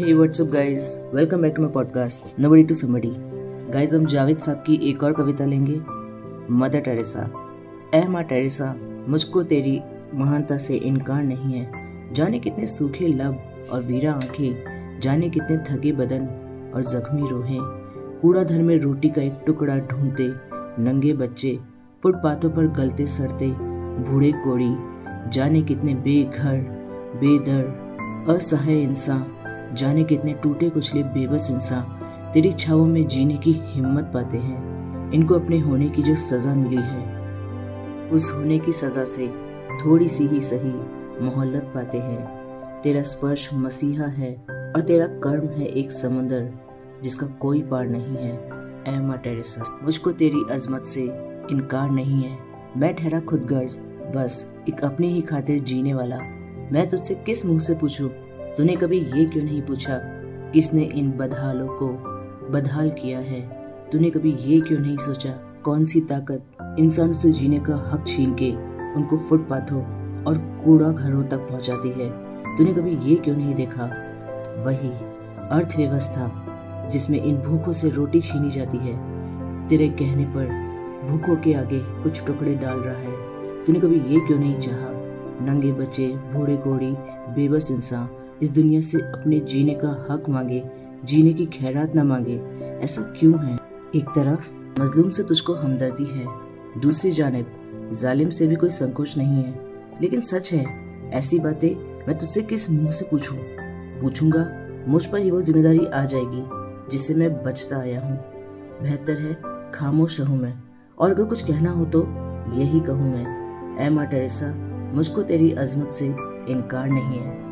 Hey, what's up, guys? Welcome back to my podcast, Nobody to Somebody. Guys, हम जावेद साहब की एक और कविता लेंगे मदर टेरेसा ए माँ टेरेसा मुझको तेरी महानता से इनकार नहीं है जाने कितने सूखे लब और वीरा आँखें जाने कितने थके बदन और जख्मी रोहे कूड़ा धर में रोटी का एक टुकड़ा ढूंढते नंगे बच्चे फुटपाथों पर गलते सड़ते बूढ़े कोड़ी जाने कितने बेघर बेदर असहाय इंसान जाने कितने टूटे कुचले बेबस इंसान तेरी छावों में जीने की हिम्मत पाते हैं। इनको अपने होने की जो सजा मिली है, उस होने की सजा से थोड़ी सी ही सही मोहल्लत पाते हैं। तेरा स्पर्श मसीहा है और तेरा कर्म है एक समंदर, जिसका कोई पार नहीं है। ए माँ टेरेसा, मुझको तेरी अजमत से इनकार नहीं है। मैं ठहरा खुद गर्ज बस, एक अपनी ही खातिर जीने वाला। मैं तुझसे किस मुँह से पूछूँ? तूने कभी ये क्यों नहीं पूछा, किसने इन बदहालों को बदहाल किया है? तूने कभी ये क्यों नहीं सोचा कौन सी ताकत इंसान से जीने का हक छीन के उनको फुटपाथों और कूड़ा घरों तक पहुंचाती है? तूने कभी ये क्यों नहीं देखा? वही अर्थव्यवस्था जिसमें इन भूखों से रोटी छीनी जाती है। तेरे कहने पर भूखों के आगे कुछ टुकड़े डाल रहा है। तूने कभी ये क्यों नहीं चाहा, नंगे बच्चे बूढ़े कोड़ी बेबस इंसान इस दुनिया से अपने जीने का हक मांगे, जीने की खैरात न मांगे, ऐसा क्यों है? एक तरफ़, मजलूम से तुझको हमदर्दी है, दूसरी जानब, जालिम से भी कोई संकोच नहीं है। लेकिन सच है, ऐसी बातें मैं तुझसे किस मुँह से पूछूँ? पूछूँगा, मुझ पर ही वो ज़िम्मेदारी आ जाएगी, जिससे मैं बचता आया हूँ। बेहतर है, खामोश रहूँ मैं। और अगर कुछ कहना हो तो यही कहूँ मैं ए माँ टेरेसा, मुझको तेरी अजमत से इनकार नहीं है।